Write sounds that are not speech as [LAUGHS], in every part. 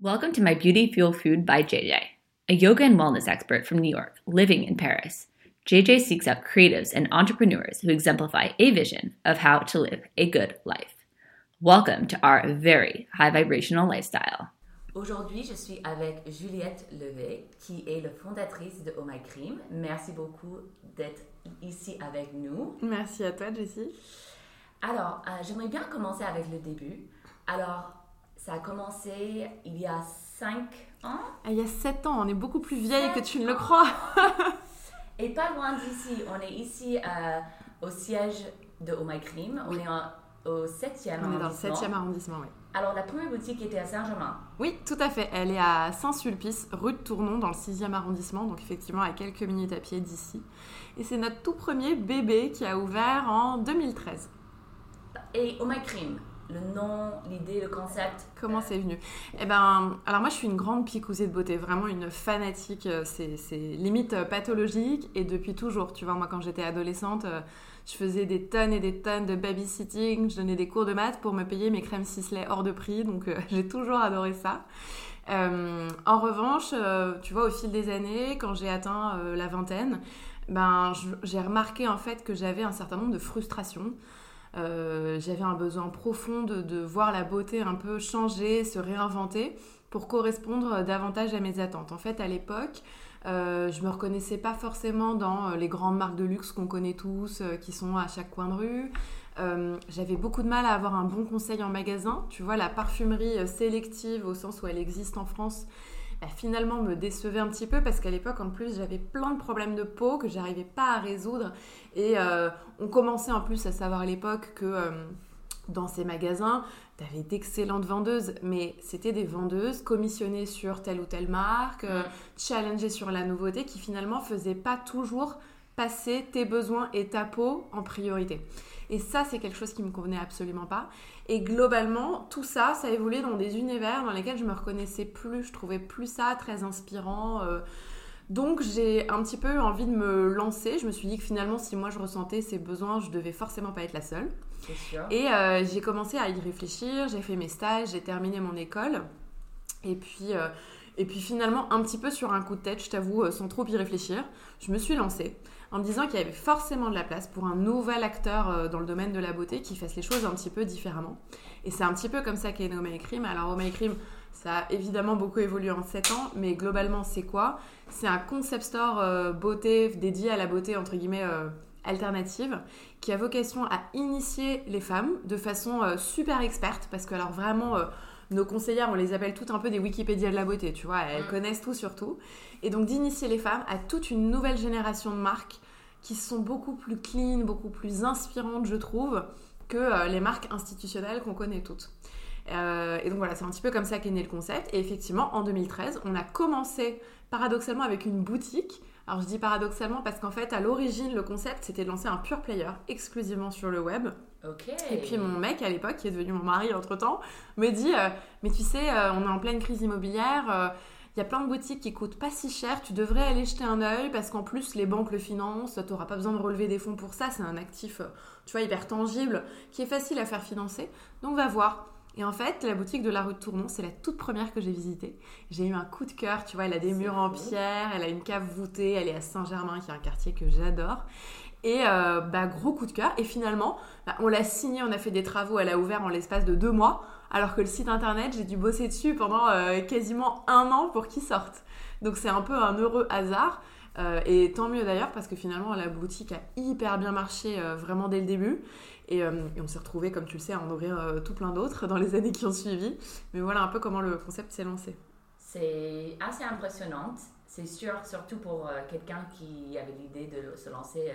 Welcome to my Beauty Fuel Food by JJ, a yoga and wellness expert from New York living in Paris. JJ seeks out creatives and entrepreneurs who exemplify a vision of how to live a good life. Welcome to our very high vibrational lifestyle. Aujourd'hui, je suis avec Juliette Levé, qui est la fondatrice de Oh My Cream. Merci beaucoup d'être ici avec nous. Merci à toi, Jessie. Alors, euh, j'aimerais bien commencer avec le début. Alors, ça a commencé il y a 5 ans. Ah, il y a 7 ans, on est beaucoup plus vieille que tu ne le crois. [LAUGHS] Et pas loin d'ici. On est ici euh, au siège de Oh My Cream. On est en- au 7e on est dans le arrondissement. 7e arrondissement, oui. Alors, la première boutique était à Saint-Germain. Oui, tout à fait. Elle est à Saint-Sulpice, rue de Tournon, dans le 6e arrondissement, donc effectivement à quelques minutes à pied d'ici. Et c'est notre tout premier bébé qui a ouvert en 2013. Et Oh My Cream, le nom, l'idée, le concept. Comment c'est venu? Eh ben, alors moi je suis une grande picousée de beauté, vraiment une fanatique, euh, c'est limite euh, pathologique et depuis toujours. Tu vois, moi quand j'étais adolescente, euh, je faisais des tonnes et des tonnes de babysitting, je donnais des cours de maths pour me payer mes crèmes Sisley hors de prix, donc [LAUGHS] j'ai toujours adoré ça. En revanche, tu vois, au fil des années, quand j'ai atteint la vingtaine, ben, j'ai remarqué en fait que j'avais un certain nombre de frustrations. Euh, j'avais un besoin profond de, voir la beauté un peu changer, se réinventer pour correspondre davantage à mes attentes. En fait, à l'époque, euh, je me reconnaissais pas forcément dans euh, les grandes marques de luxe qu'on connaît tous, euh, qui sont à chaque coin de rue. J'avais beaucoup de mal à avoir un bon conseil en magasin. Tu vois, la parfumerie sélective, au sens où elle existe en France, bah, finalement me décevait un petit peu parce qu'à l'époque, en plus, j'avais plein de problèmes de peau que j'arrivais pas à résoudre. Et euh, on commençait en plus à savoir à l'époque que euh, dans ces magasins, tu avais d'excellentes vendeuses, mais c'était des vendeuses commissionnées sur telle ou telle marque, euh, challengées sur la nouveauté, qui finalement faisaient pas toujours passer tes besoins et ta peau en priorité. Et ça, c'est quelque chose qui me convenait absolument pas. Et globalement, tout ça, ça a évolué dans des univers dans lesquels je me reconnaissais plus. Je trouvais plus ça très inspirant. euh, donc j'ai un petit peu eu envie de me lancer. Je me suis dit que finalement, si moi je ressentais ces besoins, je devais forcément pas être la seule. Sûr. Et euh, j'ai commencé à y réfléchir. J'ai fait mes stages, j'ai terminé mon école. Et puis, euh, et puis finalement, un petit peu sur un coup de tête, je t'avoue, sans trop y réfléchir, je me suis lancée en disant qu'il y avait forcément de la place pour un nouvel acteur euh, dans le domaine de la beauté qui fasse les choses un petit peu différemment. Et c'est un petit peu comme ça qu'est né Oh My Cream. Alors Oh My Cream, ça a évidemment beaucoup évolué en 7 ans, mais globalement c'est quoi? C'est un concept store euh, beauté dédié à la beauté entre guillemets euh, alternative qui a vocation à initier les femmes de façon super experte parce que alors vraiment nos conseillères on les appelle toutes un peu des Wikipédia de la beauté, tu vois, elles Mm. connaissent tout sur tout et donc d'initier les femmes à toute une nouvelle génération de marques qui sont beaucoup plus clean, beaucoup plus inspirantes je trouve que euh, les marques institutionnelles qu'on connaît toutes. Euh, et donc voilà, c'est un petit peu comme ça qu'est né le concept. Et effectivement, en 2013, on a commencé paradoxalement avec une boutique. Alors je dis paradoxalement parce qu'en fait, à l'origine, le concept, c'était de lancer un pure player exclusivement sur le web. Ok. Et puis mon mec à l'époque, qui est devenu mon mari entre-temps, me dit euh, Mais tu sais, euh, on est en pleine crise immobilière, euh, il y a plein de boutiques qui coûtent pas si cher, tu devrais aller jeter un œil parce qu'en plus les banques le financent, tu n'auras pas besoin de relever des fonds pour ça, c'est un actif, euh, tu vois, hyper tangible, qui est facile à faire financer, donc va voir. Et en fait, la boutique de la rue de Tournon, c'est la toute première que j'ai visitée. J'ai eu un coup de cœur, tu vois, elle a des murs en pierre, elle a une cave voûtée, elle est à Saint-Germain, qui est un quartier que j'adore. Et euh, bah, gros coup de cœur. Et finalement, bah, on l'a signé, on a fait des travaux, elle a ouvert en l'espace de deux mois, alors que le site internet, j'ai dû bosser dessus pendant euh, quasiment un an pour qu'il sorte. Donc c'est un peu un heureux hasard. Euh, et tant mieux d'ailleurs, parce que finalement, la boutique a hyper bien marché vraiment dès le début. Et, on s'est retrouvé, comme tu le sais, à en ouvrir tout plein d'autres [LAUGHS] dans les années qui ont suivi. Mais voilà un peu comment le concept s'est lancé. C'est assez impressionnant. C'est sûr, surtout pour quelqu'un qui avait l'idée de se lancer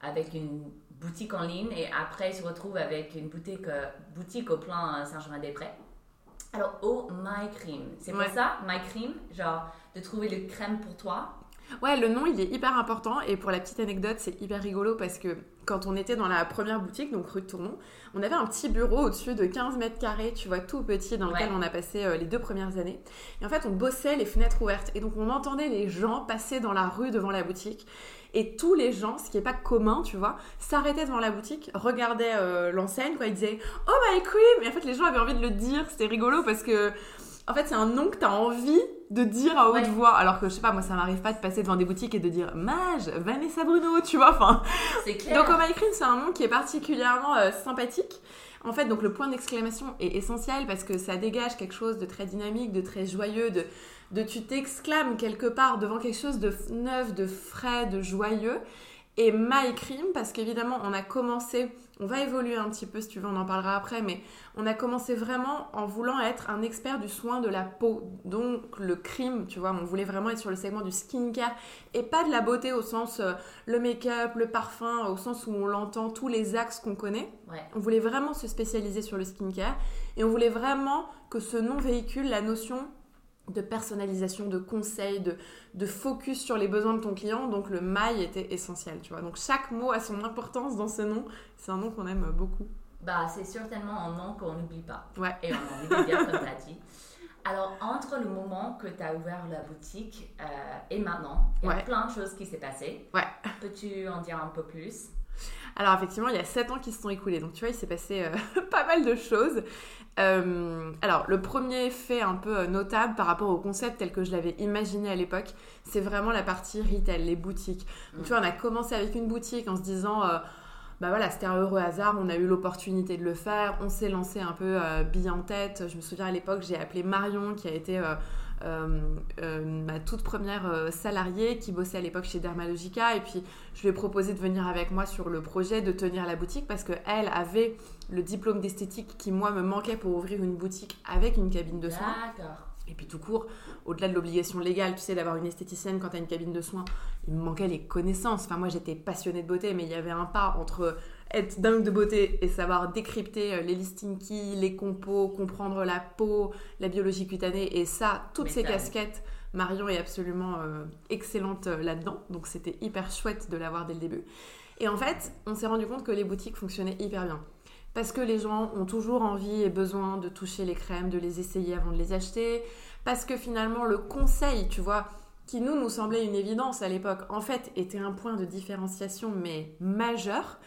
avec une boutique en ligne et après se retrouve avec une boutique, euh, boutique au plan euh, Saint-Germain-des-Prés. Alors, oh, My Cream. C'est pour Ouais. ça, My Cream, genre de trouver le crème pour toi. Ouais, le nom, il est hyper important. Et pour la petite anecdote, c'est hyper rigolo parce que quand on était dans la première boutique, donc rue de Tournon, on avait un petit bureau au-dessus de 15 mètres carrés, tu vois, tout petit, dans lequel Ouais. on a passé euh, les deux premières années. Et en fait, on bossait les fenêtres ouvertes. Et donc, on entendait les gens passer dans la rue devant la boutique. Et tous les gens, ce qui n'est pas commun, tu vois, s'arrêtaient devant la boutique, regardaient euh, l'enseigne, quoi. Ils disaient Oh my cream Et en fait, les gens avaient envie de le dire. C'était rigolo parce que En fait, c'est un nom que tu as envie de dire à haute Ouais. voix. Alors que, je sais pas, moi, ça m'arrive pas de passer devant des boutiques et de dire Mage, Vanessa Bruno, tu vois. Enfin, C'est clair. donc, My Cream, c'est un nom qui est particulièrement euh, sympathique. En fait, donc le point d'exclamation est essentiel parce que ça dégage quelque chose de très dynamique, de très joyeux, de, de tu t'exclames quelque part devant quelque chose de neuf, de frais, de joyeux. Et My Cream, parce qu'évidemment, on a commencé, on va évoluer un petit peu si tu veux, on en parlera après, mais on a commencé vraiment en voulant être un expert du soin de la peau. Donc le crime, tu vois, on voulait vraiment être sur le segment du skincare et pas de la beauté au sens euh, le make-up, le parfum, au sens où on l'entend, tous les axes qu'on connaît. Ouais. On voulait vraiment se spécialiser sur le skincare et on voulait vraiment que ce nom véhicule la notion de personnalisation, de conseil, de, de focus sur les besoins de ton client. Donc le mail était essentiel, tu vois. Donc chaque mot a son importance dans ce nom. C'est un nom qu'on aime beaucoup. Bah, c'est certainement un nom qu'on n'oublie pas. Ouais. Et on de dire comme tu as dit. Alors, entre le moment que tu as ouvert la boutique euh, et maintenant, il y a Ouais. plein de choses qui s'est passé. Ouais. Peux-tu en dire un peu plus? Alors effectivement, il y a 7 ans qui se sont écoulés. Donc tu vois, il s'est passé euh, [LAUGHS] pas mal de choses. Euh, alors le premier fait un peu euh, notable par rapport au concept tel que je l'avais imaginé à l'époque, c'est vraiment la partie retail, les boutiques. Donc, tu vois, on a commencé avec une boutique en se disant... euh, bah voilà, c'était un heureux hasard, on a eu l'opportunité de le faire, on s'est lancé un peu bille en tête. Je me souviens à l'époque, j'ai appelé Marion qui a été ma toute première euh, salariée qui bossait à l'époque chez Dermalogica et puis je lui ai proposé de venir avec moi sur le projet de tenir la boutique parce qu'elle avait le diplôme d'esthétique qui moi me manquait pour ouvrir une boutique avec une cabine de soins. D'accord. Et puis tout court, au-delà de l'obligation légale, tu sais, d'avoir une esthéticienne quand tu as une cabine de soins, il me manquait les connaissances. Enfin, moi, j'étais passionnée de beauté, mais il y avait un pas entre être dingue de beauté et savoir décrypter euh, les listings key, les compos, comprendre la peau, la biologie cutanée. Et ça, toutes ces casquettes, Marion est absolument euh, excellente euh, là-dedans. Donc, c'était hyper chouette de l'avoir dès le début. Et en fait, on s'est rendu compte que les boutiques fonctionnaient hyper bien. Parce que les gens ont toujours envie et besoin de toucher les crèmes, de les essayer avant de les acheter. Parce que finalement, le conseil, tu vois, qui nous, nous semblait une évidence à l'époque, en fait, était un point de différenciation, mais majeur.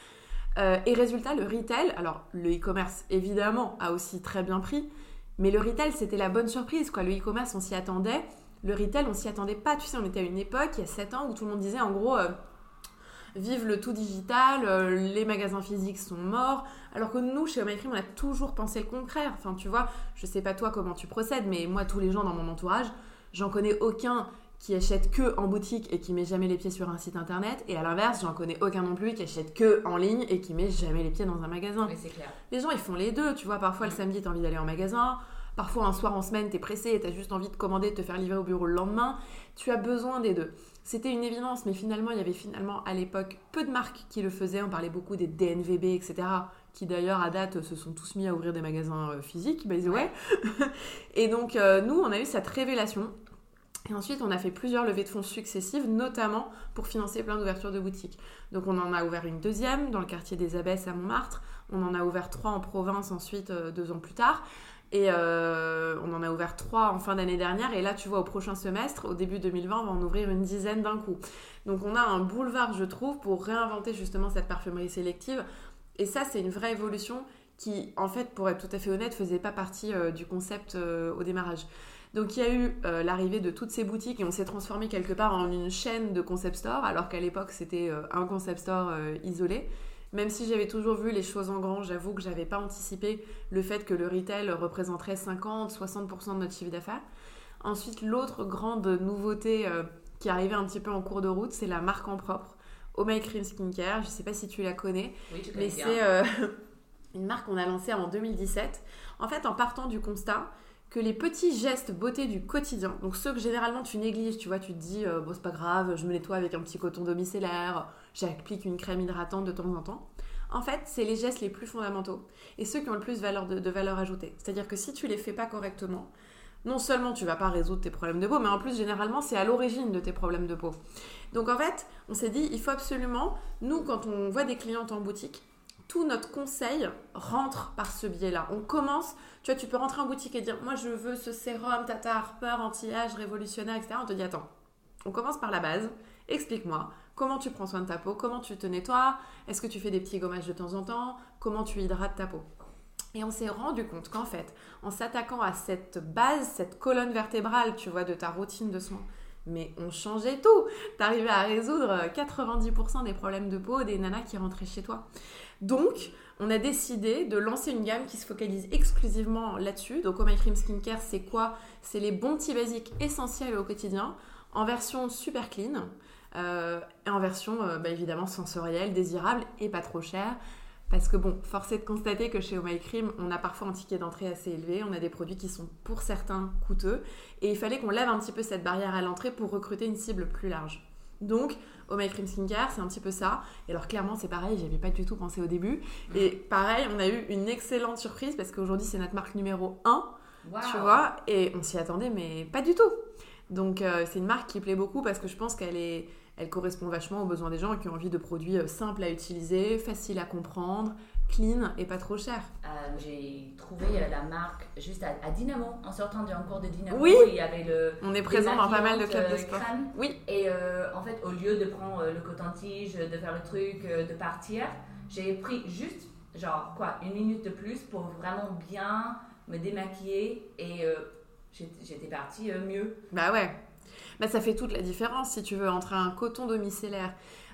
Euh, et résultat, le retail, alors le e-commerce, évidemment, a aussi très bien pris. Mais le retail, c'était la bonne surprise, quoi. Le e-commerce, on s'y attendait. Le retail, on s'y attendait pas. Tu sais, on était à une époque, il y a 7 ans, où tout le monde disait, en gros... euh, Vive le tout digital, euh, les magasins physiques sont morts. Alors que nous, chez Omicron, on a toujours pensé le contraire. Enfin, tu vois, je sais pas toi comment tu procèdes, mais moi, tous les gens dans mon entourage, j'en connais aucun qui achète que en boutique et qui met jamais les pieds sur un site internet. Et à l'inverse, j'en connais aucun non plus qui achète que en ligne et qui met jamais les pieds dans un magasin. Oui, c'est clair. Les gens, ils font les deux. Tu vois, parfois le samedi, t'as envie d'aller en magasin. Parfois, un soir en semaine, t'es pressé et t'as juste envie de commander, de te faire livrer au bureau le lendemain. Tu as besoin des deux. C'était une évidence, mais finalement, il y avait finalement à l'époque peu de marques qui le faisaient. On parlait beaucoup des DNVB, etc. Qui d'ailleurs, à date, se sont tous mis à ouvrir des magasins euh, physiques, by the way. [LAUGHS] et donc, euh, nous, on a eu cette révélation. Et ensuite, on a fait plusieurs levées de fonds successives, notamment pour financer plein d'ouvertures de boutiques. Donc, on en a ouvert une deuxième dans le quartier des Abbesses à Montmartre. On en a ouvert trois en province ensuite, euh, deux ans plus tard. Et euh, on en a ouvert trois en fin d'année dernière. Et là, tu vois, au prochain semestre, au début 2020, on va en ouvrir une dizaine d'un coup. Donc, on a un boulevard, je trouve, pour réinventer justement cette parfumerie sélective. Et ça, c'est une vraie évolution qui, en fait, pour être tout à fait honnête, faisait pas partie euh, du concept au démarrage. Donc il y a eu euh, l'arrivée de toutes ces boutiques et on s'est transformé quelque part en une chaîne de concept store, alors qu'à l'époque c'était euh, un concept store euh, isolé. Même si j'avais toujours vu les choses en grand, j'avoue que j'avais pas anticipé le fait que le retail représenterait 50-60% de notre chiffre d'affaires. Ensuite, l'autre grande nouveauté qui arrivait un petit peu en cours de route, c'est la marque en propre, Oh My Cream Skincare. Je sais pas si tu la connais. Oui, tu connais Mais c'est [LAUGHS] une marque qu'on a lancée en 2017. En fait, en partant du constat que les petits gestes beauté du quotidien, donc ceux que généralement tu négliges, tu vois, tu te dis, euh, bon, c'est pas grave, je me nettoie avec un petit coton domiciliaire, j'applique une crème hydratante de temps en temps. En fait, c'est les gestes les plus fondamentaux et ceux qui ont le plus valeur de, de valeur ajoutée. C'est-à-dire que si tu les fais pas correctement, non seulement tu vas pas résoudre tes problèmes de peau, mais en plus, généralement, c'est à l'origine de tes problèmes de peau. Donc en fait, on s'est dit, il faut absolument, nous, quand on voit des clientes en boutique, tout notre conseil rentre par ce biais-là. On commence, tu vois, tu peux rentrer en boutique et dire, moi je veux ce sérum Tata Harper anti-âge révolutionnaire, etc. On te dit, attends, on commence par la base, explique-moi comment tu prends soin de ta peau, comment tu te nettoies, est-ce que tu fais des petits gommages de temps en temps, comment tu hydrates ta peau? Et on s'est rendu compte qu'en fait, en s'attaquant à cette base, cette colonne vertébrale, tu vois, de ta routine de soins, mais on changeait tout. T'arrivais à résoudre 90% des problèmes de peau des nanas qui rentraient chez toi. Donc, on a décidé de lancer une gamme qui se focalise exclusivement là-dessus. Donc, Oh My Cream Skincare, c'est quoi? C'est les bons petits basiques essentiels au quotidien, en version super clean, euh, et en version euh, bah, évidemment sensorielle, désirable et pas trop chère. Parce que bon, force est de constater que chez Oh My Cream, on a parfois un ticket d'entrée assez élevé, on a des produits qui sont pour certains coûteux, et il fallait qu'on lève un petit peu cette barrière à l'entrée pour recruter une cible plus large. Donc, My Cream Skincare, c'est un petit peu ça. Et alors clairement, c'est pareil, j'avais pas du tout pensé au début. Et pareil, on a eu une excellente surprise parce qu'aujourd'hui, c'est notre marque numéro 1, Wow. tu vois, et on s'y attendait, mais pas du tout. Donc, euh, c'est une marque qui plaît beaucoup parce que je pense qu'elle est, elle correspond vachement aux besoins des gens qui ont envie de produits euh, simples à utiliser, faciles à comprendre, clean et pas trop chers. Euh, J'ai trouvé euh, la marque juste à, à Dynamo, en sortant d'un cours de Dynamo. Oui. Il y avait le. On est présent dans pas mal de clubs de euh, sport. crème. Oui, Et euh, en fait, au lieu de prendre le coton-tige, de faire le truc, de partir, j'ai pris juste, genre, quoi, une minute de plus pour vraiment bien me démaquiller et j'étais partie mieux. Bah ouais. Bah ça fait toute la différence si tu veux entre un coton domiciliaire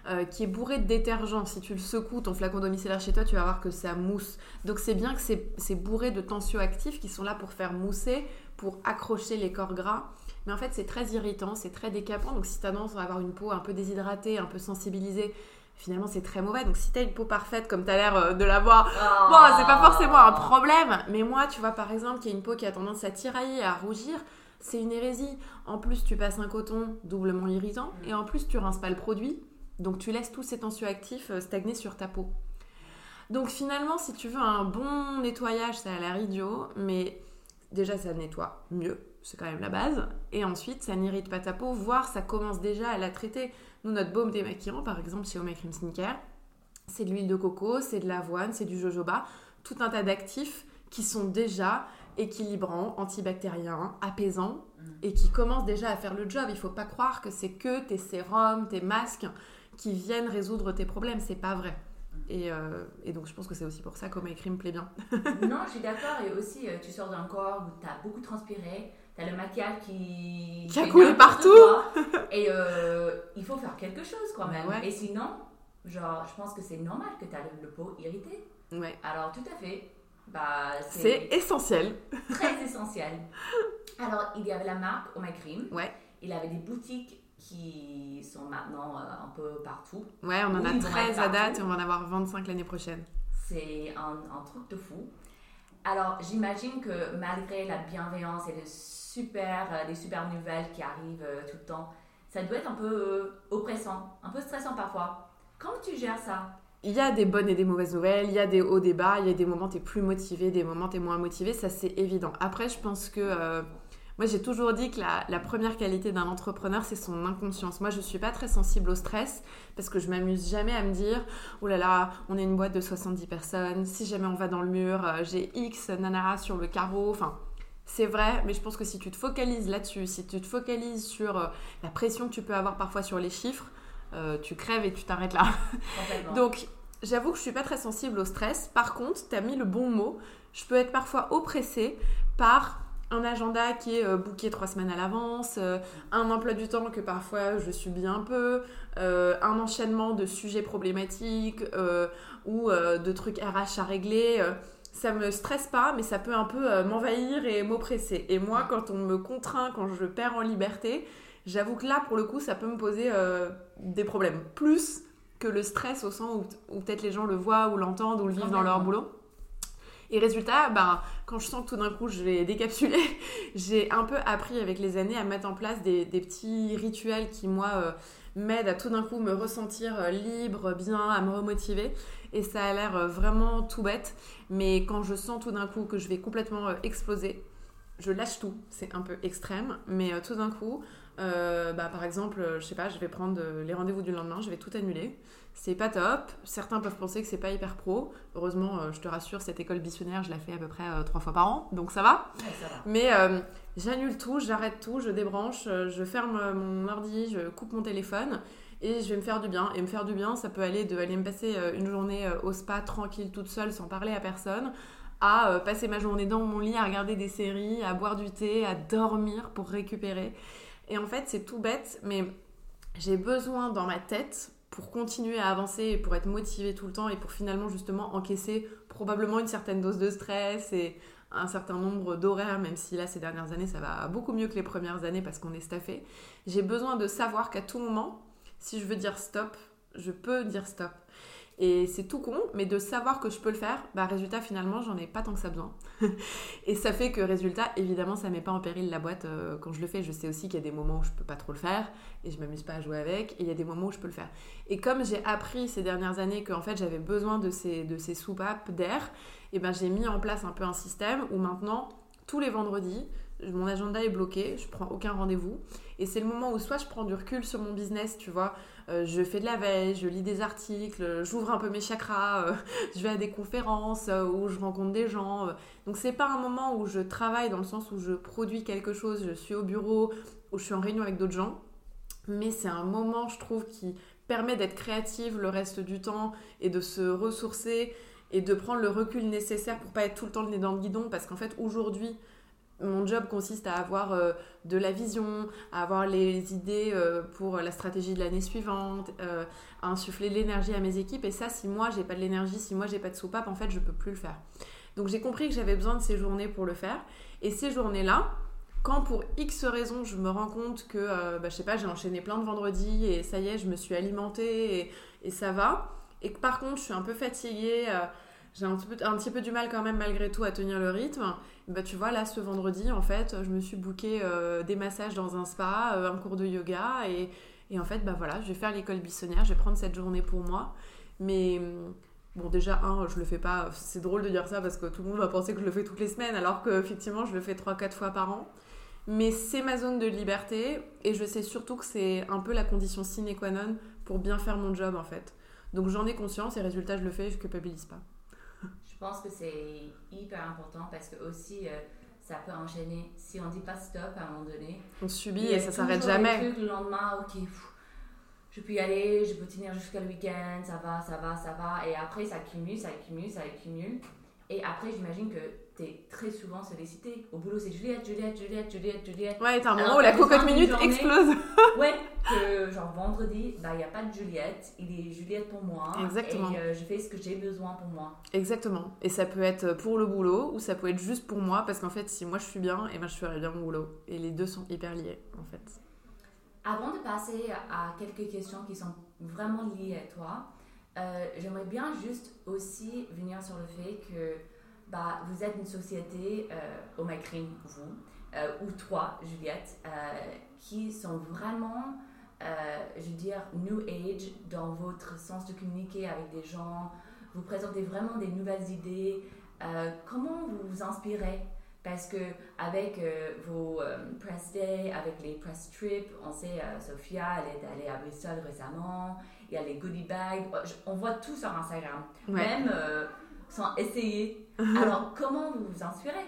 euh, qui est bourré de détergent. Si tu le secoues, ton flacon domiciliaire chez toi, tu vas voir que ça mousse. Donc c'est bien que c'est bourré de tensioactifs qui sont là pour faire mousser, pour accrocher les corps gras. Mais en fait, c'est très irritant, c'est très décapant. Donc si tu as tendance à avoir une peau un peu déshydratée, un peu sensibilisée, finalement c'est très mauvais. Donc si tu as une peau parfaite comme tu as l'air euh, de l'avoir, Bon, c'est pas forcément un problème, mais moi, tu vois, par exemple, qui a une peau qui a tendance à tirailler, à rougir, c'est une hérésie. En plus, tu passes un coton doublement irritant, et en plus, tu rinces pas le produit, donc tu laisses tous ces tensioactifs euh, stagner sur ta peau. Donc finalement, si tu veux un bon nettoyage, ça a l'air idiot, mais déjà, ça nettoie mieux, c'est quand même la base, et ensuite, ça n'irrite pas ta peau, voire ça commence déjà à la traiter. Nous, notre baume démaquillant, par exemple, chez My Cream Skincare, c'est de l'huile de coco, c'est de l'avoine, c'est du jojoba, tout un tas d'actifs qui sont déjà équilibrants, antibactériens, apaisants et qui commencent déjà à faire le job. Il faut pas croire que c'est que tes sérums, tes masques qui viennent résoudre tes problèmes, c'est pas vrai. Et, euh, et donc je pense que c'est aussi pour ça Cream plaît bien. [LAUGHS] non, je suis d'accord. Et aussi, euh, tu sors d'un corps où tu as beaucoup transpiré, tu as le maquillage qui. Qui a coulé partout. Et euh, [LAUGHS] il faut faire quelque chose quand même. Ouais. Et sinon, genre, je pense que c'est normal que tu as le, le peau irrité. Ouais. Alors, tout à fait. Bah, C'est essentiel. très essentiel. [LAUGHS] Alors, il y avait la marque Oh My Cream. Ouais. Il avait des boutiques qui sont maintenant euh, un peu partout. Ouais, on en a ils vont 13 être à date et on va en avoir 25 l'année prochaine. C'est un, un truc de fou. Alors, j'imagine que malgré la bienveillance et le super, euh, les super nouvelles qui arrivent euh, tout le temps, ça doit être un peu euh, oppressant, un peu stressant parfois. Comment tu gères ça? Il y a des bonnes et des mauvaises nouvelles, il y a des hauts, des bas, il y a des moments t'es plus motivé, des moments t'es moins motivé, ça c'est évident. Après, je pense que euh, moi j'ai toujours dit que la, la première qualité d'un entrepreneur c'est son inconscience. Moi je suis pas très sensible au stress parce que je m'amuse jamais à me dire oh là là, on est une boîte de 70 personnes, si jamais on va dans le mur, euh, j'ai X nana sur le carreau, enfin. C'est vrai, mais je pense que si tu te focalises là-dessus, si tu te focalises sur euh, la pression que tu peux avoir parfois sur les chiffres, euh, tu crèves et tu t'arrêtes là. [LAUGHS] Donc, j'avoue que je suis pas très sensible au stress. Par contre, tu as mis le bon mot. Je peux être parfois oppressée par un agenda qui est euh, booké trois semaines à l'avance, euh, un emploi du temps que parfois je subis un peu, euh, un enchaînement de sujets problématiques ou de trucs RH à régler. ça me stresse pas, mais ça peut un peu m'envahir et m'oppresser. Et moi, quand on me contraint, quand je perds en liberté, j'avoue que là, pour le coup, ça peut me poser euh, des problèmes. Plus que le stress au sens où, où peut-être les gens le voient ou l'entendent ou le vivent dans leur boulot. Et résultat, ben, quand je sens que tout d'un coup je vais décapsuler, [LAUGHS] j'ai un peu appris avec les années à mettre en place des, petits rituels qui, moi, euh, m'aident à tout d'un coup me ressentir euh, libre, bien, à me remotiver. Et ça a l'air euh, vraiment tout bête. Mais quand je sens tout d'un coup que je vais complètement exploser, je lâche tout. C'est un peu extrême. Mais tout d'un coup, euh, bah, par exemple, euh, je sais pas, je vais prendre euh, les rendez-vous du lendemain, je vais tout annuler. C'est pas top. Certains peuvent penser que c'est pas hyper pro. Heureusement, je te rassure, cette école missionnaire, je la fais à peu près trois fois par an, donc ça va. Ouais, ça va. Mais euh, j'annule tout, j'arrête tout, je débranche, je ferme mon ordi, je coupe mon téléphone et je vais me faire du bien. Et me faire du bien, ça peut aller de aller me passer une journée au spa tranquille toute seule sans parler à personne à passer ma journée dans mon lit, à regarder des séries, à boire du thé, à dormir pour récupérer. Et en fait, c'est tout bête, mais j'ai besoin dans ma tête pour continuer à avancer et pour être motivée tout le temps et pour finalement justement encaisser probablement une certaine dose de stress et un certain nombre d'horaires, même si là ces dernières années ça va beaucoup mieux que les premières années parce qu'on est staffé. J'ai besoin de savoir qu'à tout moment, si je veux dire stop, je peux dire stop. Et c'est tout con, mais de savoir que je peux le faire, bah résultat finalement j'en ai pas tant que ça besoin. [LAUGHS] et ça fait que résultat, évidemment ça met pas en péril la boîte euh, quand je le fais. Je sais aussi qu'il y a des moments où je peux pas trop le faire et je m'amuse pas à jouer avec, et il y a des moments où je peux le faire. Et comme j'ai appris ces dernières années qu'en fait j'avais besoin de ces, de ces soupapes d'air, et ben j'ai mis en place un peu un système où maintenant tous les vendredis, mon agenda est bloqué, je prends aucun rendez-vous. Et c'est le moment où soit je prends du recul sur mon business, tu vois, euh, je fais de la veille, je lis des articles, j'ouvre un peu mes chakras, euh, [LAUGHS] je vais à des conférences euh, où je rencontre des gens. Donc c'est pas un moment où je travaille dans le sens où je produis quelque chose, je suis au bureau, où je suis en réunion avec d'autres gens. Mais c'est un moment, je trouve, qui permet d'être créative le reste du temps et de se ressourcer et de prendre le recul nécessaire pour pas être tout le temps le nez dans le guidon parce qu'en fait aujourd'hui mon job consiste à avoir euh, de la vision, à avoir les idées euh, pour la stratégie de l'année suivante, euh, à insuffler de l'énergie à mes équipes. Et ça, si moi j'ai pas de l'énergie, si moi j'ai pas de soupape, en fait, je peux plus le faire. Donc j'ai compris que j'avais besoin de ces journées pour le faire. Et ces journées-là, quand pour X raisons je me rends compte que, bah, je sais pas, j'ai enchaîné plein de vendredis et ça y est, je me suis alimentée et, et ça va. Et que par contre, je suis un peu fatiguée j'ai un, petit peu du mal quand même malgré tout à tenir le rythme. Bah, tu vois, là, ce vendredi, en fait, je me suis booké euh, des massages dans un spa, euh, un cours de yoga. Et, et, en fait, bah voilà, je vais faire l'école buissonnière, je vais prendre cette journée pour moi. Mais mm, bon, déjà, un, je le fais pas. C'est drôle de dire ça parce que tout le monde va penser que je le fais toutes les semaines, alors qu'effectivement, je le fais 3-4 fois par an. Mais c'est ma zone de liberté et je sais surtout que c'est un peu la condition sine qua non pour bien faire mon job en fait. Donc j'en ai conscience et résultat, je le fais, je culpabilise pas. Je pense que c'est hyper important parce que aussi euh, ça peut enchaîner. Si on dit pas stop à un moment donné, on subit et ça s'arrête jamais. Trucs, le lendemain, ok, je peux y aller, je peux tenir jusqu'à le week-end, ça va, ça va, ça va. Et après, ça accumule, ça accumule, ça accumule. Et après, j'imagine que tu es très souvent sollicité. Au boulot, c'est Juliette, Juliette, Juliette, Juliette, Juliette. Ouais, t'as un moment où la cocotte minute explose. [LAUGHS] ouais, que genre vendredi, bah, il n'y a pas de Juliette, il est Juliette pour moi. Exactement. Et euh, je fais ce que j'ai besoin pour moi. Exactement. Et ça peut être pour le boulot ou ça peut être juste pour moi parce qu'en fait, si moi je suis bien, et eh ben, je ferai bien mon boulot. Et les deux sont hyper liés en fait. Avant de passer à quelques questions qui sont vraiment liées à toi, euh, j'aimerais bien juste aussi venir sur le fait que bah, vous êtes une société, euh, au Macrin, vous, euh, ou toi, Juliette, qui sont vraiment, je veux dire, New Age dans votre sens de communiquer avec des gens. Vous présentez vraiment des nouvelles idées. comment vous vous inspirez? Parce que avec vos press day, avec les press trips, on sait, Sophia, elle est allée à Bristol récemment, il y a les goodie bags. Oh, on voit tout sur Instagram, même euh, sans essayer. [LAUGHS] Alors, comment vous vous inspirez?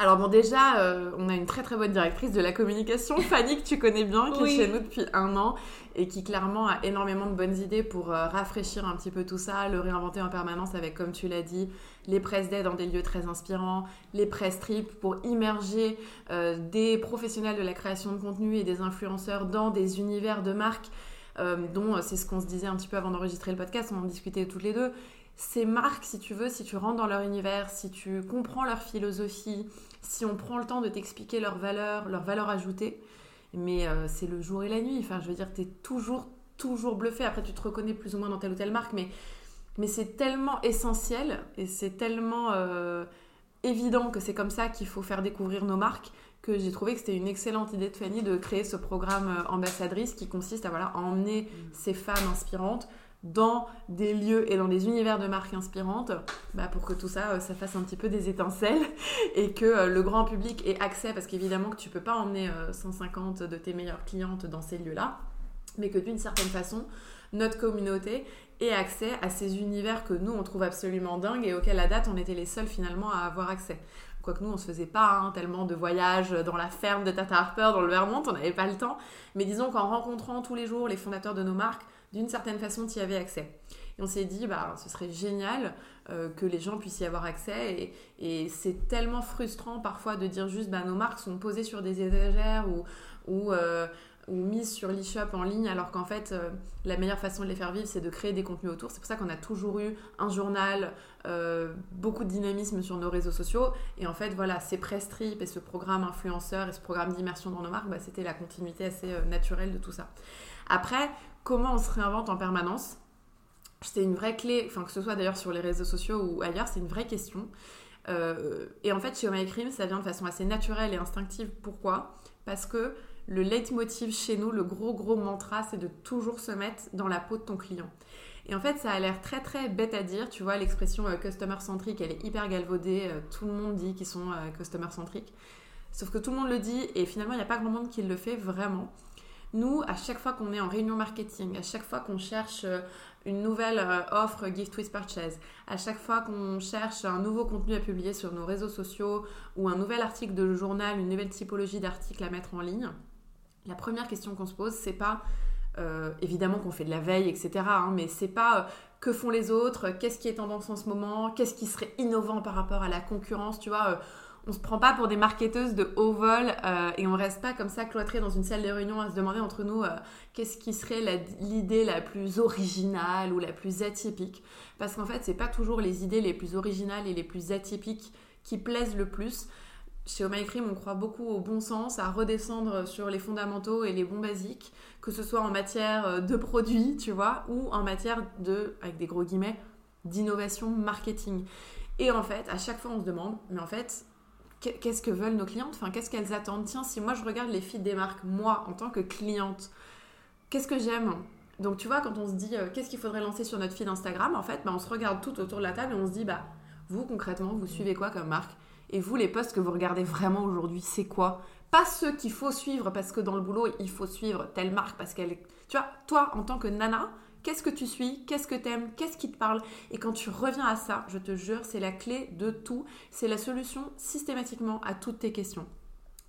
Alors bon déjà, euh, on a une très très bonne directrice de la communication, [LAUGHS] Fanny que tu connais bien, qui est chez nous depuis un an et qui clairement a énormément de bonnes idées pour euh, rafraîchir un petit peu tout ça, le réinventer en permanence avec, comme tu l'as dit, les presse d'aide dans des lieux très inspirants, les press trips pour immerger des professionnels de la création de contenu et des influenceurs dans des univers de marques euh, dont euh, c'est ce qu'on se disait un petit peu avant d'enregistrer le podcast, on en discutait toutes les deux. Ces marques, si tu veux, si tu rentres dans leur univers, si tu comprends leur philosophie, si on prend le temps de t'expliquer leurs valeurs, leurs valeurs ajoutées, mais euh, c'est le jour et la nuit. Enfin, je veux dire, tu es toujours, toujours bluffé. Après, tu te reconnais plus ou moins dans telle ou telle marque, mais, mais c'est tellement essentiel et c'est tellement évident que c'est comme ça qu'il faut faire découvrir nos marques que j'ai trouvé que c'était une excellente idée de Fanny de créer ce programme euh, ambassadrice qui consiste à, voilà, emmener mm. ces femmes inspirantes dans des lieux et dans des univers de marques inspirantes bah, pour que tout ça, euh, ça fasse un petit peu des étincelles [LAUGHS] et que euh, le grand public ait accès, parce qu'évidemment que tu peux pas emmener 150 de tes meilleures clientes dans ces lieux-là, mais que d'une certaine façon, notre communauté ait accès à ces univers que nous, on trouve absolument dingues et auxquels à date, on était les seuls finalement à avoir accès. Quoique nous, on se faisait pas hein, tellement de voyages dans la ferme de Tata Harper dans le Vermont, on n'avait pas le temps. Mais disons qu'en rencontrant tous les jours les fondateurs de nos marques, d'une certaine façon, tu y avais accès. Et on s'est dit, bah, ce serait génial que les gens puissent y avoir accès. Et, c'est tellement frustrant parfois de dire juste, bah, nos marques sont posées sur des étagères ou, ou ou mises sur l'e-shop en ligne, alors qu'en fait, euh, la meilleure façon de les faire vivre, c'est de créer des contenus autour. C'est pour ça qu'on a toujours eu un journal, euh, beaucoup de dynamisme sur nos réseaux sociaux. Et en fait, voilà, ces press trip et ce programme influenceur et ce programme d'immersion dans nos marques, bah, c'était la continuité assez euh, naturelle de tout ça. Après, comment on se réinvente en permanence C'est une vraie clé, enfin que ce soit d'ailleurs sur les réseaux sociaux ou ailleurs, c'est une vraie question. et en fait, chez My Cream, ça vient de façon assez naturelle et instinctive. Pourquoi? Parce que le leitmotiv chez nous, le gros gros mantra, c'est de toujours se mettre dans la peau de ton client. Et en fait, ça a l'air très très bête à dire, tu vois, l'expression euh, customer centric, elle est hyper galvaudée, euh, tout le monde dit qu'ils sont euh, customer centric. Sauf que tout le monde le dit et finalement, il n'y a pas grand monde qui le fait vraiment. Nous, à chaque fois qu'on est en réunion marketing, à chaque fois qu'on cherche une nouvelle offre gift with purchase, à chaque fois qu'on cherche un nouveau contenu à publier sur nos réseaux sociaux ou un nouvel article de journal, une nouvelle typologie d'article à mettre en ligne, la première question qu'on se pose, c'est pas euh, évidemment qu'on fait de la veille, etc. Hein, mais c'est pas euh, que font les autres, qu'est-ce qui est tendance en ce moment, qu'est-ce qui serait innovant par rapport à la concurrence, tu vois. Euh, on se prend pas pour des marketeuses de haut vol et on reste pas comme ça cloîtré dans une salle de réunion à se demander entre nous qu'est-ce qui serait l'idée la, plus originale ou la plus atypique. Parce qu'en fait, c'est pas toujours les idées les plus originales et les plus atypiques qui plaisent le plus. Chez Oh on croit beaucoup au bon sens, à redescendre sur les fondamentaux et les bons basiques, que ce soit en matière euh, de produits, tu vois, ou en matière de, avec des gros guillemets, d'innovation marketing. Et en fait, à chaque fois, on se demande, mais en fait, qu'est-ce que veulent nos clientes? Qu'est-ce qu'elles attendent? Tiens, si moi je regarde les feeds des marques, moi, en tant que cliente, qu'est-ce que j'aime? Donc, tu vois, quand on se dit, euh, qu'est-ce qu'il faudrait lancer sur notre feed Instagram, en fait, bah, on se regarde tout autour de la table et on se dit, bah, vous, concrètement, vous suivez quoi comme marque? Et vous, les posts que vous regardez vraiment aujourd'hui, c'est quoi? Pas ceux qu'il faut suivre parce que dans le boulot, il faut suivre telle marque parce qu'elle est... Tu vois, toi, en tant que nana, qu'est-ce que tu suis? Qu'est-ce que t'aimes? Qu'est-ce qui te parle? Et quand tu reviens à ça, je te jure, c'est la clé de tout. C'est la solution systématiquement à toutes tes questions.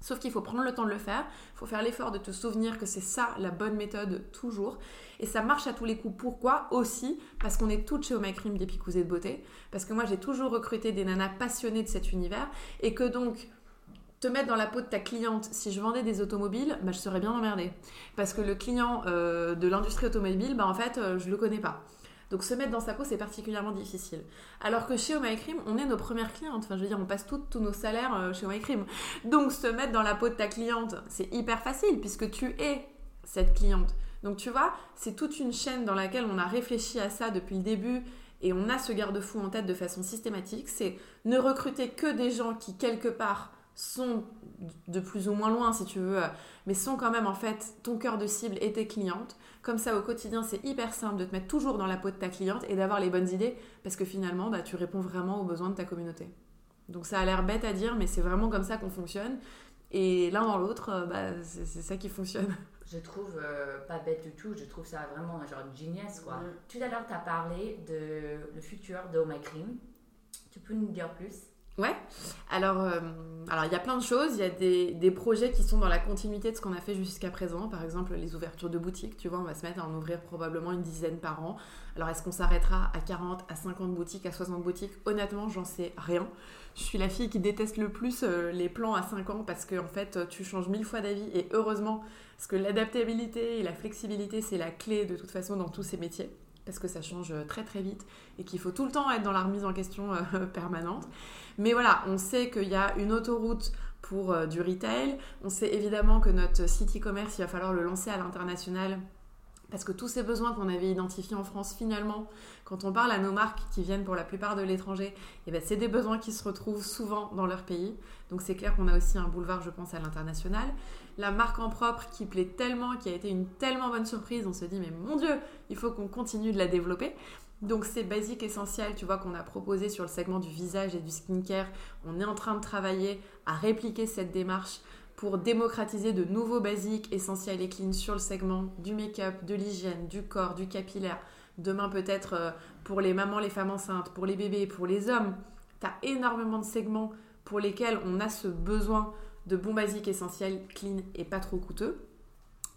Sauf qu'il faut prendre le temps de le faire, il faut faire l'effort de te souvenir que c'est ça la bonne méthode toujours. Et ça marche à tous les coups. Pourquoi? Aussi parce qu'on est toutes chez My Cream des picousées de beauté. Parce que moi j'ai toujours recruté des nanas passionnées de cet univers. Et que donc te mettre dans la peau de ta cliente, si je vendais des automobiles, bah, je serais bien emmerdée. Parce que le client euh, de l'industrie automobile, bah, en fait, euh, je le connais pas. Donc se mettre dans sa peau, c'est particulièrement difficile. Alors que chez Oh Cream, on est nos premières clientes. Enfin, je veux dire, on passe tous nos salaires euh, chez Oh Cream. Donc se mettre dans la peau de ta cliente, c'est hyper facile puisque tu es cette cliente. Donc tu vois, c'est toute une chaîne dans laquelle on a réfléchi à ça depuis le début et on a ce garde-fou en tête de façon systématique. C'est ne recruter que des gens qui, quelque part, sont de plus ou moins loin, si tu veux, mais sont quand même en fait ton cœur de cible et tes clientes. Comme ça, au quotidien, c'est hyper simple de te mettre toujours dans la peau de ta cliente et d'avoir les bonnes idées parce que finalement, bah, tu réponds vraiment aux besoins de ta communauté. Donc ça a l'air bête à dire, mais c'est vraiment comme ça qu'on fonctionne. Et l'un dans l'autre, euh, bah, c'est ça qui fonctionne. [LAUGHS] Je trouve euh, pas bête du tout, je trouve ça vraiment genre genius quoi. Mm. Tout à l'heure, tu as parlé de le futur de Oh My Cream. Tu peux nous dire plus? Ouais. Alors, euh, alors il y a plein de choses. Il y a des, des, projets qui sont dans la continuité de ce qu'on a fait jusqu'à présent. Par exemple, les ouvertures de boutiques. Tu vois, on va se mettre à en ouvrir probablement une dizaine par an. Alors, est-ce qu'on s'arrêtera à 40, à 50 boutiques, à 60 boutiques? Honnêtement, j'en sais rien. Je suis la fille qui déteste le plus euh, les plans à 5 ans parce que en fait, tu changes mille fois d'avis et heureusement, parce que l'adaptabilité et la flexibilité, c'est la clé de toute façon dans tous ces métiers parce que ça change très très vite et qu'il faut tout le temps être dans la remise en question euh, [LAUGHS] permanente. Mais voilà, on sait qu'il y a une autoroute pour euh, du retail. On sait évidemment que notre site e-commerce, il va falloir le lancer à l'international parce que tous ces besoins qu'on avait identifiés en France, finalement, quand on parle à nos marques qui viennent pour la plupart de l'étranger, eh ben, c'est des besoins qui se retrouvent souvent dans leur pays. Donc c'est clair qu'on a aussi un boulevard, je pense, à l'international. La marque en propre qui plaît tellement, qui a été une tellement bonne surprise, on se dit, mais mon Dieu, il faut qu'on continue de la développer. Donc c'est basique essentiel, tu vois, qu'on a proposé sur le segment du visage et du skincare. On est en train de travailler à répliquer cette démarche pour démocratiser de nouveaux basiques essentiels et clean sur le segment du make-up, de l'hygiène, du corps, du capillaire. Demain peut-être euh, pour les mamans, les femmes enceintes, pour les bébés, pour les hommes. Tu as énormément de segments pour lesquels on a ce besoin de bons basiques essentiels, clean et pas trop coûteux.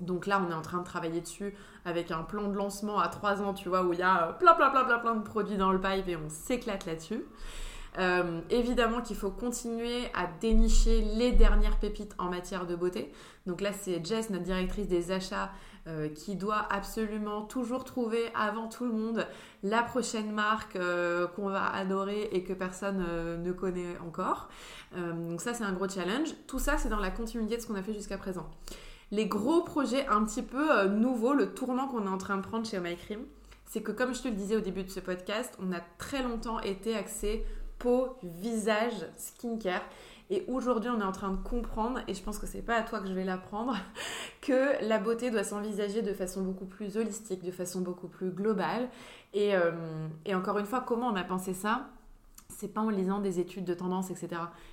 Donc là, on est en train de travailler dessus avec un plan de lancement à 3 ans, tu vois, où il y a plein, plein, plein, plein, plein de produits dans le pipe et on s'éclate là-dessus. Euh, évidemment qu'il faut continuer à dénicher les dernières pépites en matière de beauté. Donc là, c'est Jess, notre directrice des achats, euh, qui doit absolument toujours trouver avant tout le monde la prochaine marque euh, qu'on va adorer et que personne ne connaît encore. donc ça, c'est un gros challenge. Tout ça, c'est dans la continuité de ce qu'on a fait jusqu'à présent. Les gros projets un petit peu nouveaux, le tournant qu'on est en train de prendre chez My Cream, c'est que comme je te le disais au début de ce podcast, on a très longtemps été axé peau, visage, skincare. Et aujourd'hui, on est en train de comprendre, et je pense que c'est pas à toi que je vais l'apprendre, [LAUGHS] que la beauté doit s'envisager de façon beaucoup plus holistique, de façon beaucoup plus globale. Et, euh, et encore une fois, comment on a pensé ça? C'est pas en lisant des études de tendance, etc.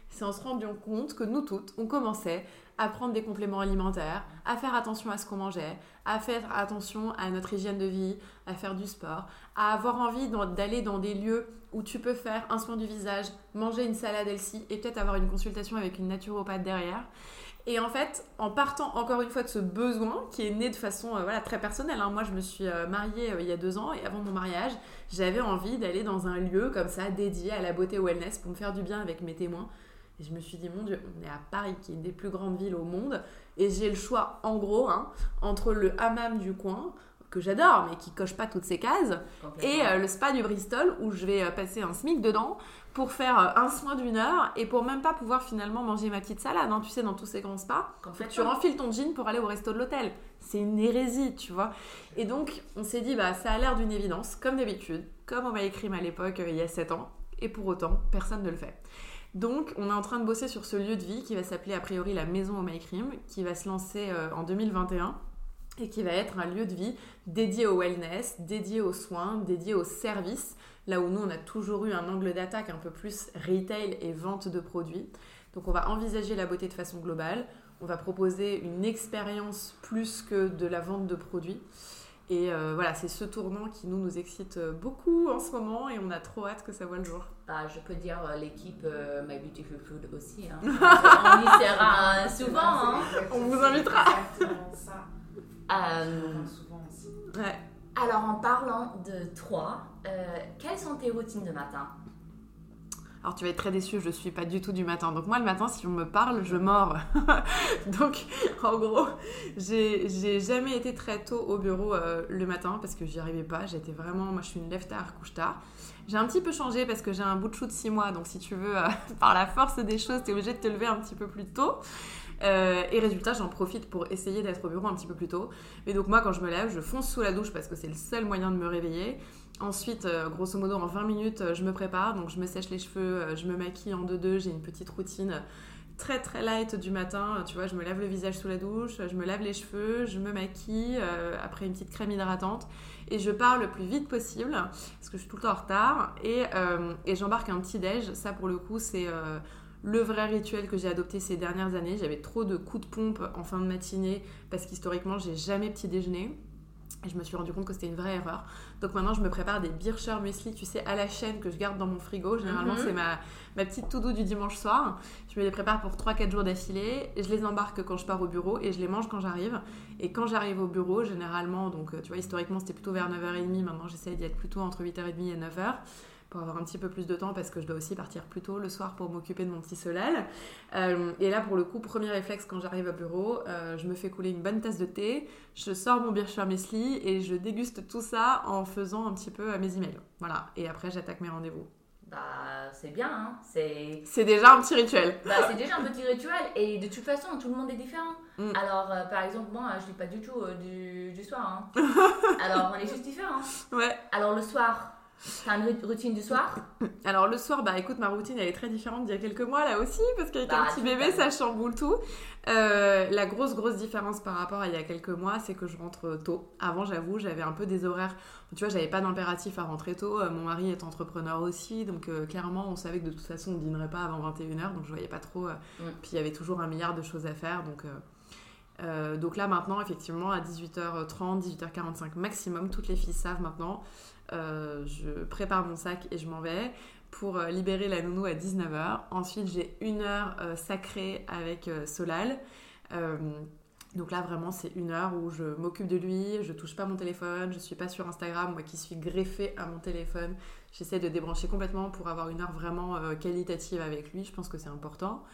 C'est en se rendant compte que nous toutes, on commençait à prendre des compléments alimentaires, à faire attention à ce qu'on mangeait, à faire attention à notre hygiène de vie, à faire du sport, à avoir envie d'aller dans des lieux où tu peux faire un soin du visage, manger une salade Elsie et peut-être avoir une consultation avec une naturopathe derrière. Et en fait, en partant encore une fois de ce besoin qui est né de façon euh, voilà, très personnelle, hein. moi je me suis euh, mariée euh, il y a deux ans et avant mon mariage, j'avais envie d'aller dans un lieu comme ça dédié à la beauté wellness pour me faire du bien avec mes témoins. Et je me suis dit, mon Dieu, on est à Paris, qui est une des plus grandes villes au monde, et j'ai le choix en gros hein, entre le hammam du coin, que j'adore, mais qui coche pas toutes ces cases, et le spa du Bristol, où je vais passer un SMIC dedans pour faire euh, un soin d'une heure et pour même pas pouvoir finalement manger ma petite salade. Hein, tu sais, dans tous ces grands spas, tu renfiles ton jean pour aller au resto de l'hôtel. C'est une hérésie, tu vois. Et donc, on s'est dit, bah, ça a l'air d'une évidence, comme d'habitude, comme on m'a écrit à l'époque, euh, il y a 7 ans, et pour autant, personne ne le fait. Donc, on est en train de bosser sur ce lieu de vie qui va s'appeler a priori la Maison au My Cream, qui va se lancer euh, en 2021 et qui va être un lieu de vie dédié au wellness, dédié aux soins, dédié aux services là où nous, on a toujours eu un angle d'attaque un peu plus retail et vente de produits. Donc on va envisager la beauté de façon globale, on va proposer une expérience plus que de la vente de produits. Et euh, voilà, c'est ce tournant qui nous, nous excite beaucoup en ce moment et on a trop hâte que ça voit le jour. Bah, je peux dire euh, l'équipe euh, My Beautiful Food aussi. Hein. [LAUGHS] on y sera souvent. Hein. On vous invitera. Ouais. Alors, en parlant de toi, euh, quelles sont tes routines de matin alors tu vas être très déçu, je suis pas du tout du matin. Donc moi le matin, si on me parle, je mords. [LAUGHS] Donc en gros, j'ai jamais été très tôt au bureau euh, le matin parce que j'y arrivais pas. J'étais vraiment, moi je suis une lève tard, couche tard. J'ai un petit peu changé parce que j'ai un bout de chou de 6 mois. Donc si tu veux, euh, [LAUGHS] par la force des choses, tu es obligé de te lever un petit peu plus tôt. Euh, et résultat, j'en profite pour essayer d'être au bureau un petit peu plus tôt. Mais donc moi, quand je me lève, je fonce sous la douche parce que c'est le seul moyen de me réveiller. Ensuite, euh, grosso modo, en 20 minutes, euh, je me prépare. Donc je me sèche les cheveux, je me maquille en deux-deux. J'ai une petite routine très très light du matin. Tu vois, je me lave le visage sous la douche, je me lave les cheveux, je me maquille après une petite crème hydratante et je pars le plus vite possible parce que je suis tout le temps en retard et, et j'embarque un petit déj. Ça pour le coup, c'est le vrai rituel que j'ai adopté ces dernières années. J'avais trop de coups de pompe en fin de matinée parce qu'historiquement, j'ai jamais petit déjeuner. Et je me suis rendu compte que c'était une vraie erreur. Donc maintenant, je me prépare des Bircher muesli, tu sais, à la chaîne que je garde dans mon frigo. Généralement, mhm. c'est ma, ma petite to-do du dimanche soir. Je me les prépare pour 3-4 jours d'affilée. Je les embarque quand je pars au bureau et je les mange quand j'arrive. Et quand j'arrive au bureau, généralement, donc tu vois, historiquement, c'était plutôt vers 9h30. Maintenant, j'essaye d'y être plutôt entre 8h30 et 9h pour avoir un petit peu plus de temps parce que je dois aussi partir plus tôt le soir pour m'occuper de mon petit Solal. Euh, et là, pour le coup, premier réflexe quand j'arrive au bureau, euh, je me fais couler une bonne tasse de thé, je sors mon Bircher Mesli et je déguste tout ça en faisant un petit peu mes emails. Voilà. Et après, j'attaque mes rendez-vous. Bah, c'est bien, hein c'est... C'est déjà un petit rituel. [LAUGHS] Bah, c'est déjà un petit rituel, et de toute façon, tout le monde est différent. Mm. Alors, euh, par exemple, moi, je lis pas du tout du, du, soir. Hein. [LAUGHS] Alors, on est juste différents. Ouais. Alors, le soir, T'as une routine du soir? Alors le soir, bah écoute, ma routine elle est très différente d'il y a quelques mois là aussi, parce qu'avec un bah, petit bébé ça chamboule tout. Euh, la grosse grosse différence par rapport à il y a quelques mois, c'est que je rentre tôt. Avant, j'avoue, j'avais un peu des horaires. Tu vois, j'avais pas d'impératif à rentrer tôt. Euh, mon mari est entrepreneur aussi, donc euh, clairement, on savait que de toute façon, on ne dînerait pas avant 21h, donc je voyais pas trop. Puis il y avait toujours un milliard de choses à faire, donc. donc là maintenant, effectivement, à 18h30, 18h45 maximum, toutes les filles savent maintenant, euh, je prépare mon sac et je m'en vais pour euh, libérer la nounou à 19h. Ensuite, j'ai une heure euh, sacrée avec Solal. Donc là, vraiment, c'est une heure où je m'occupe de lui, je touche pas mon téléphone, je suis pas sur Instagram, moi qui suis greffée à mon téléphone. J'essaie de débrancher complètement pour avoir une heure vraiment qualitative avec lui, je pense que c'est important.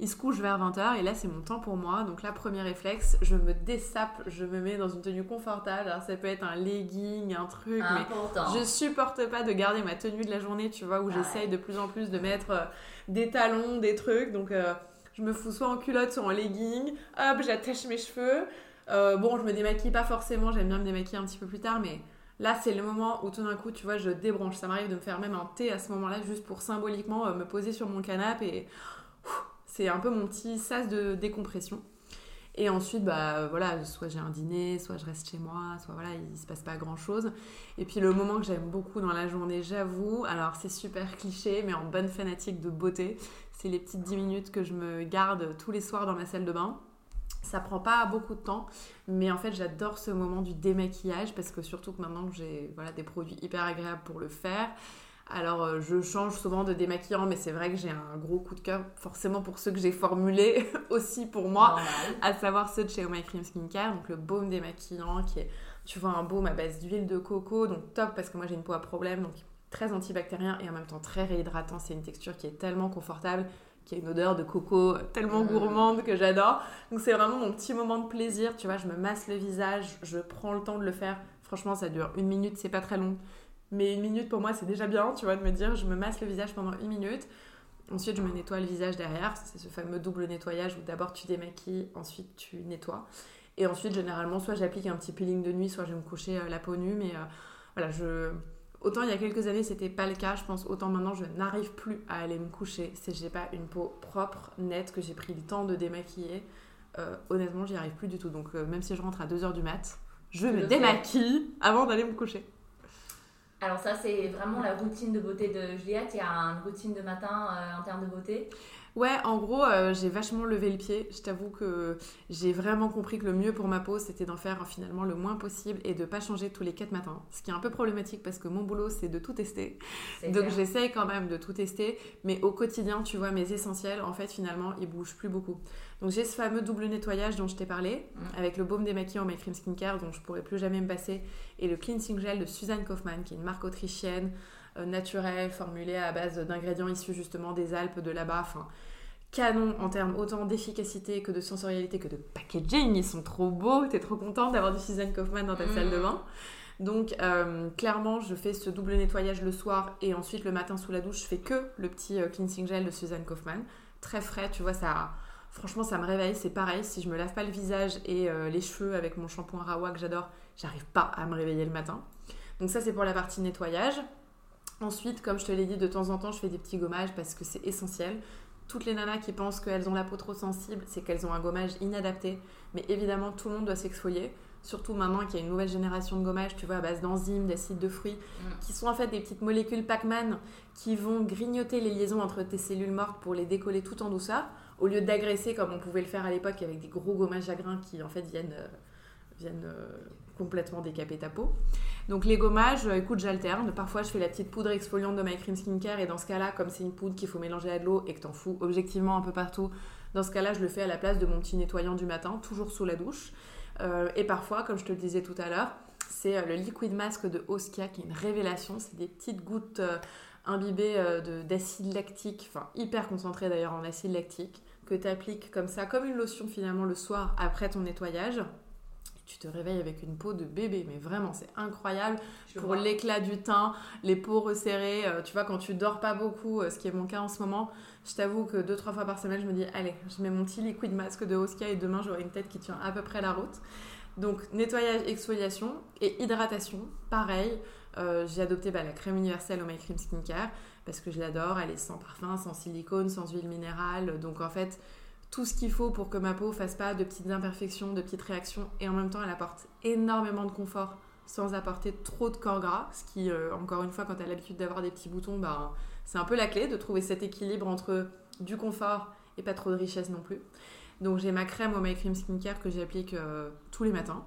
Il se couche vers 20h et là c'est mon temps pour moi. Donc là, premier réflexe, je me dessape, je me mets dans une tenue confortable. Alors ça peut être un legging, un truc, Important. mais je supporte pas de garder ma tenue de la journée, tu vois, où Ah j'essaye de plus en plus de mettre euh, des talons, des trucs. Donc euh, je me fous soit en culotte, soit en legging. Hop, j'attache mes cheveux. Euh, bon, je me démaquille pas forcément, j'aime bien me démaquiller un petit peu plus tard, mais là c'est le moment où tout d'un coup, tu vois, je débranche. Ça m'arrive de me faire même un thé à ce moment-là, juste pour symboliquement me poser sur mon canapé et c'est un peu mon petit sas de décompression. Et ensuite, bah voilà, soit j'ai un dîner, soit je reste chez moi, soit voilà, il se passe pas grand chose. Et puis le moment que j'aime beaucoup dans la journée, j'avoue, alors c'est super cliché, mais en bonne fanatique de beauté, c'est les petites 10 minutes que je me garde tous les soirs dans ma salle de bain. Ça prend pas beaucoup de temps, mais en fait j'adore ce moment du démaquillage parce que surtout que maintenant que j'ai des produits hyper agréables pour le faire, alors euh, je change souvent de démaquillant, mais c'est vrai que j'ai un gros coup de cœur forcément pour ceux que j'ai formulés [LAUGHS] aussi pour moi à savoir ceux de chez Oh My Cream Skincare, donc le baume démaquillant qui est, tu vois, un baume à base d'huile de coco, donc top parce que moi j'ai une peau à problème, donc très antibactérien et en même temps très réhydratant. C'est une texture qui est tellement confortable, qui a une odeur de coco tellement Mm. gourmande que j'adore. Donc c'est vraiment mon petit moment de plaisir, tu vois, je me masse le visage, je prends le temps de le faire. Franchement, ça dure une minute, c'est pas très long. Mais une minute pour moi, c'est déjà bien, tu vois, de me dire, je me masse le visage pendant une minute. Ensuite, je me nettoie le visage derrière. C'est ce fameux double nettoyage où d'abord tu démaquilles, ensuite tu nettoies. Et ensuite, généralement, soit j'applique un petit peeling de nuit, soit je vais me coucher euh, la peau nue. Mais euh, voilà, je. Autant il y a quelques années, c'était pas le cas. Je pense autant maintenant, je n'arrive plus à aller me coucher si j'ai pas une peau propre, nette, que j'ai pris le temps de démaquiller. Euh, honnêtement, j'y arrive plus du tout. Donc, euh, même si je rentre à 2h du mat, je me démaquille avant d'aller me coucher. Alors ça, c'est vraiment la routine de beauté de Juliette. Il y a une routine de matin euh, en termes de beauté. Ouais, en gros, euh, j'ai vachement levé le pied. Je t'avoue que j'ai vraiment compris que le mieux pour ma peau, c'était d'en faire finalement le moins possible et de pas changer tous les 4 matins. Ce qui est un peu problématique parce que mon boulot, c'est de tout tester. Donc j'essaye quand même de tout tester, mais au quotidien, tu vois, mes essentiels, en fait, finalement, ils bougent plus beaucoup. Donc j'ai ce fameux double nettoyage dont je t'ai parlé, Mm. avec le baume démaquillant My Cream Skincare dont je pourrais plus jamais me passer, et le cleansing gel de Suzanne Kaufmann, qui est une marque autrichienne, euh, naturelle, formulée à base d'ingrédients issus justement des Alpes de là-bas. Enfin, canon en termes autant d'efficacité que de sensorialité que de packaging. Ils sont trop beaux. T'es trop contente d'avoir du Suzanne Kaufmann dans ta Mm. salle de bain. Donc euh, clairement, je fais ce double nettoyage le soir et ensuite le matin sous la douche, je fais que le petit euh, cleansing gel de Suzanne Kaufmann. Très frais, tu vois, ça... Franchement, ça me réveille, c'est pareil. Si je me lave pas le visage et euh, les cheveux avec mon shampoing Rawa que j'adore, j'arrive pas à me réveiller le matin. Donc ça, c'est pour la partie nettoyage. Ensuite, comme je te l'ai dit, de temps en temps, je fais des petits gommages parce que c'est essentiel. Toutes les nanas qui pensent qu'elles ont la peau trop sensible, c'est qu'elles ont un gommage inadapté. Mais évidemment, tout le monde doit s'exfolier. Surtout maintenant qu'il y a une nouvelle génération de gommages, tu vois, à base d'enzymes, d'acides de fruits, Mm. qui sont en fait des petites molécules Pac-Man qui vont grignoter les liaisons entre tes cellules mortes pour les décoller tout en douceur, au lieu d'agresser comme on pouvait le faire à l'époque avec des gros gommages à grains qui en fait viennent, euh, viennent euh, complètement décaper ta peau. Donc les gommages, euh, écoute, j'alterne. Parfois, je fais la petite poudre exfoliante de My Cream Skincare et dans ce cas-là, comme c'est une poudre qu'il faut mélanger à de l'eau et que t'en fous objectivement un peu partout, dans ce cas-là, je le fais à la place de mon petit nettoyant du matin, toujours sous la douche. Et parfois, comme je te le disais tout à l'heure, c'est le liquid mask de Oskia qui est une révélation. C'est des petites gouttes imbibées de- d'acide lactique, enfin hyper concentré d'ailleurs en acide lactique, que tu appliques comme ça, comme une lotion finalement le soir après ton nettoyage. Tu te réveilles avec une peau de bébé, mais vraiment c'est incroyable Je pour l'éclat du teint, les peaux resserrées. euh, tu vois, quand tu dors pas beaucoup, euh, ce qui est mon cas en ce moment, je t'avoue que deux, trois fois par semaine, je me dis, allez, je mets mon petit liquid masque de Oskia et demain, j'aurai une tête qui tient à peu près la route. Donc, nettoyage, exfoliation et hydratation, pareil. euh, j'ai adopté bah, la crème universelle au My Cream Skincare parce que je l'adore. Elle est sans parfum, sans silicone, sans huile minérale. Donc, en fait, tout ce qu'il faut pour que ma peau fasse pas de petites imperfections, de petites réactions. Et en même temps, elle apporte énormément de confort sans apporter trop de corps gras. Ce qui, euh, encore une fois, quand tu as l'habitude d'avoir des petits boutons, bah, c'est un peu la clé de trouver cet équilibre entre du confort et pas trop de richesse non plus. Donc j'ai ma crème au My Cream Skincare que j'applique euh, tous les matins.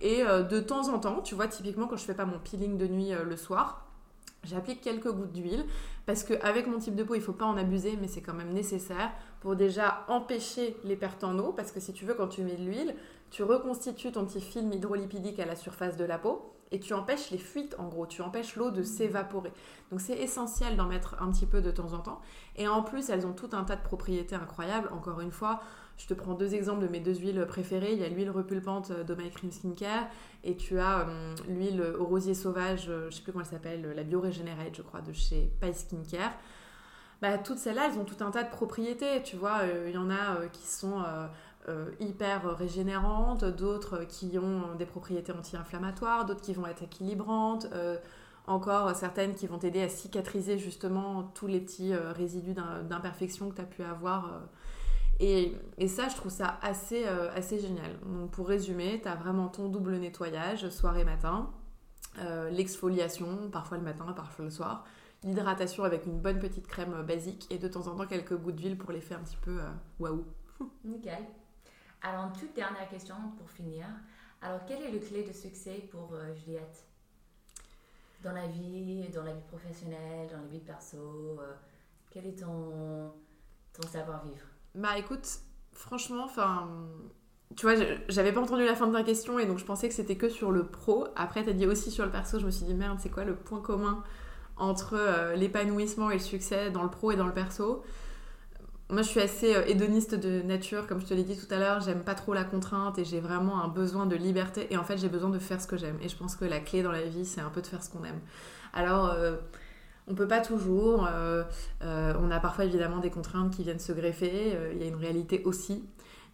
Et euh, de temps en temps, tu vois, typiquement quand je fais pas mon peeling de nuit le soir, J'applique quelques gouttes d'huile parce qu'avec mon type de peau, il ne faut pas en abuser, mais c'est quand même nécessaire pour déjà empêcher les pertes en eau. Parce que si tu veux, quand tu mets de l'huile, tu reconstitues ton petit film hydrolipidique à la surface de la peau et tu empêches les fuites en gros, tu empêches l'eau de s'évaporer. Donc c'est essentiel d'en mettre un petit peu de temps en temps. Et en plus, elles ont tout un tas de propriétés incroyables. Encore une fois, je te prends deux exemples de mes deux huiles préférées. Il y a l'huile repulpante de My Cream Skincare et tu as euh, l'huile au rosier sauvage, euh, je ne sais plus comment elle s'appelle, la Bio je crois, de chez Pie Skincare. Bah, toutes celles-là, elles ont tout un tas de propriétés. Tu vois, euh, il y en a qui sont hyper régénérantes, d'autres qui ont des propriétés anti-inflammatoires, d'autres qui vont être équilibrantes encore certaines qui vont t'aider à cicatriser justement tous les petits résidus d'imperfection que tu as pu avoir et, ça, je trouve ça assez, euh, assez génial. Donc, pour résumer, tu as vraiment ton double nettoyage, soir-matin, euh, l'exfoliation, parfois le matin, parfois le soir, l'hydratation avec une bonne petite crème basique et de temps en temps quelques gouttes d'huile pour l'effet un petit peu euh, waouh. [LAUGHS] Nickel. Alors, toute dernière question pour finir. Alors, quelle est le clé de succès pour Juliette? Dans la vie, dans la vie professionnelle, dans la vie perso Quel est ton, ton savoir-vivre? Bah écoute, franchement, enfin. Tu vois, j'avais pas entendu la fin de ta question et donc je pensais que c'était que sur le pro. Après, t'as dit aussi sur le perso, je me suis dit merde, c'est quoi le point commun entre euh, l'épanouissement et le succès dans le pro et dans le perso? Moi, je suis assez euh, hédoniste de nature, comme je te l'ai dit tout à l'heure. J'aime pas trop la contrainte et j'ai vraiment un besoin de liberté. Et en fait, j'ai besoin de faire ce que j'aime. Et je pense que la clé dans la vie, c'est un peu de faire ce qu'on aime. Alors. Euh, on peut pas toujours. Euh, euh, on a parfois évidemment des contraintes qui viennent se greffer. Euh, il y a une réalité aussi.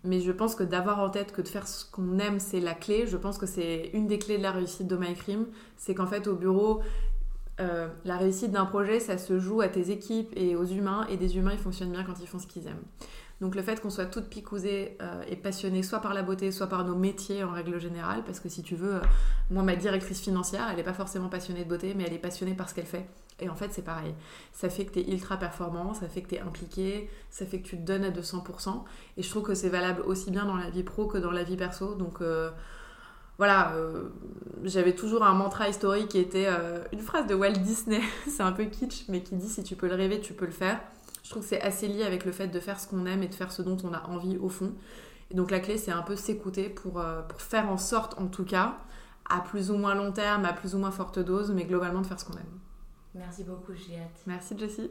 Mais je pense que d'avoir en tête que de faire ce qu'on aime, c'est la clé. Je pense que c'est une des clés de la réussite de MyCrim. C'est qu'en fait, au bureau, la réussite d'un projet, ça se joue à tes équipes et aux humains. Et des humains, ils fonctionnent bien quand ils font ce qu'ils aiment. Donc le fait qu'on soit toutes picousées et passionnées soit par la beauté, soit par nos métiers en règle générale, parce que si tu veux, moi ma directrice financière, elle n'est pas forcément passionnée de beauté, mais elle est passionnée par ce qu'elle fait. Et en fait c'est pareil. Ça fait que tu es ultra performant, ça fait que tu es impliqué, ça fait que tu te donnes à 200%. Et je trouve que c'est valable aussi bien dans la vie pro que dans la vie perso. Donc... Euh, voilà, j'avais toujours un mantra historique qui était une phrase de Walt Disney, [LAUGHS] c'est un peu kitsch, mais qui dit si tu peux le rêver, tu peux le faire je trouve que c'est assez lié avec le fait de faire ce qu'on aime et de faire ce dont on a envie au fond. Et donc la clé, c'est un peu s'écouter pour, euh, pour faire en sorte, en tout cas, à plus ou moins long terme, à plus ou moins forte dose, mais globalement de faire ce qu'on aime. Merci beaucoup, Juliette. Merci, Jessie.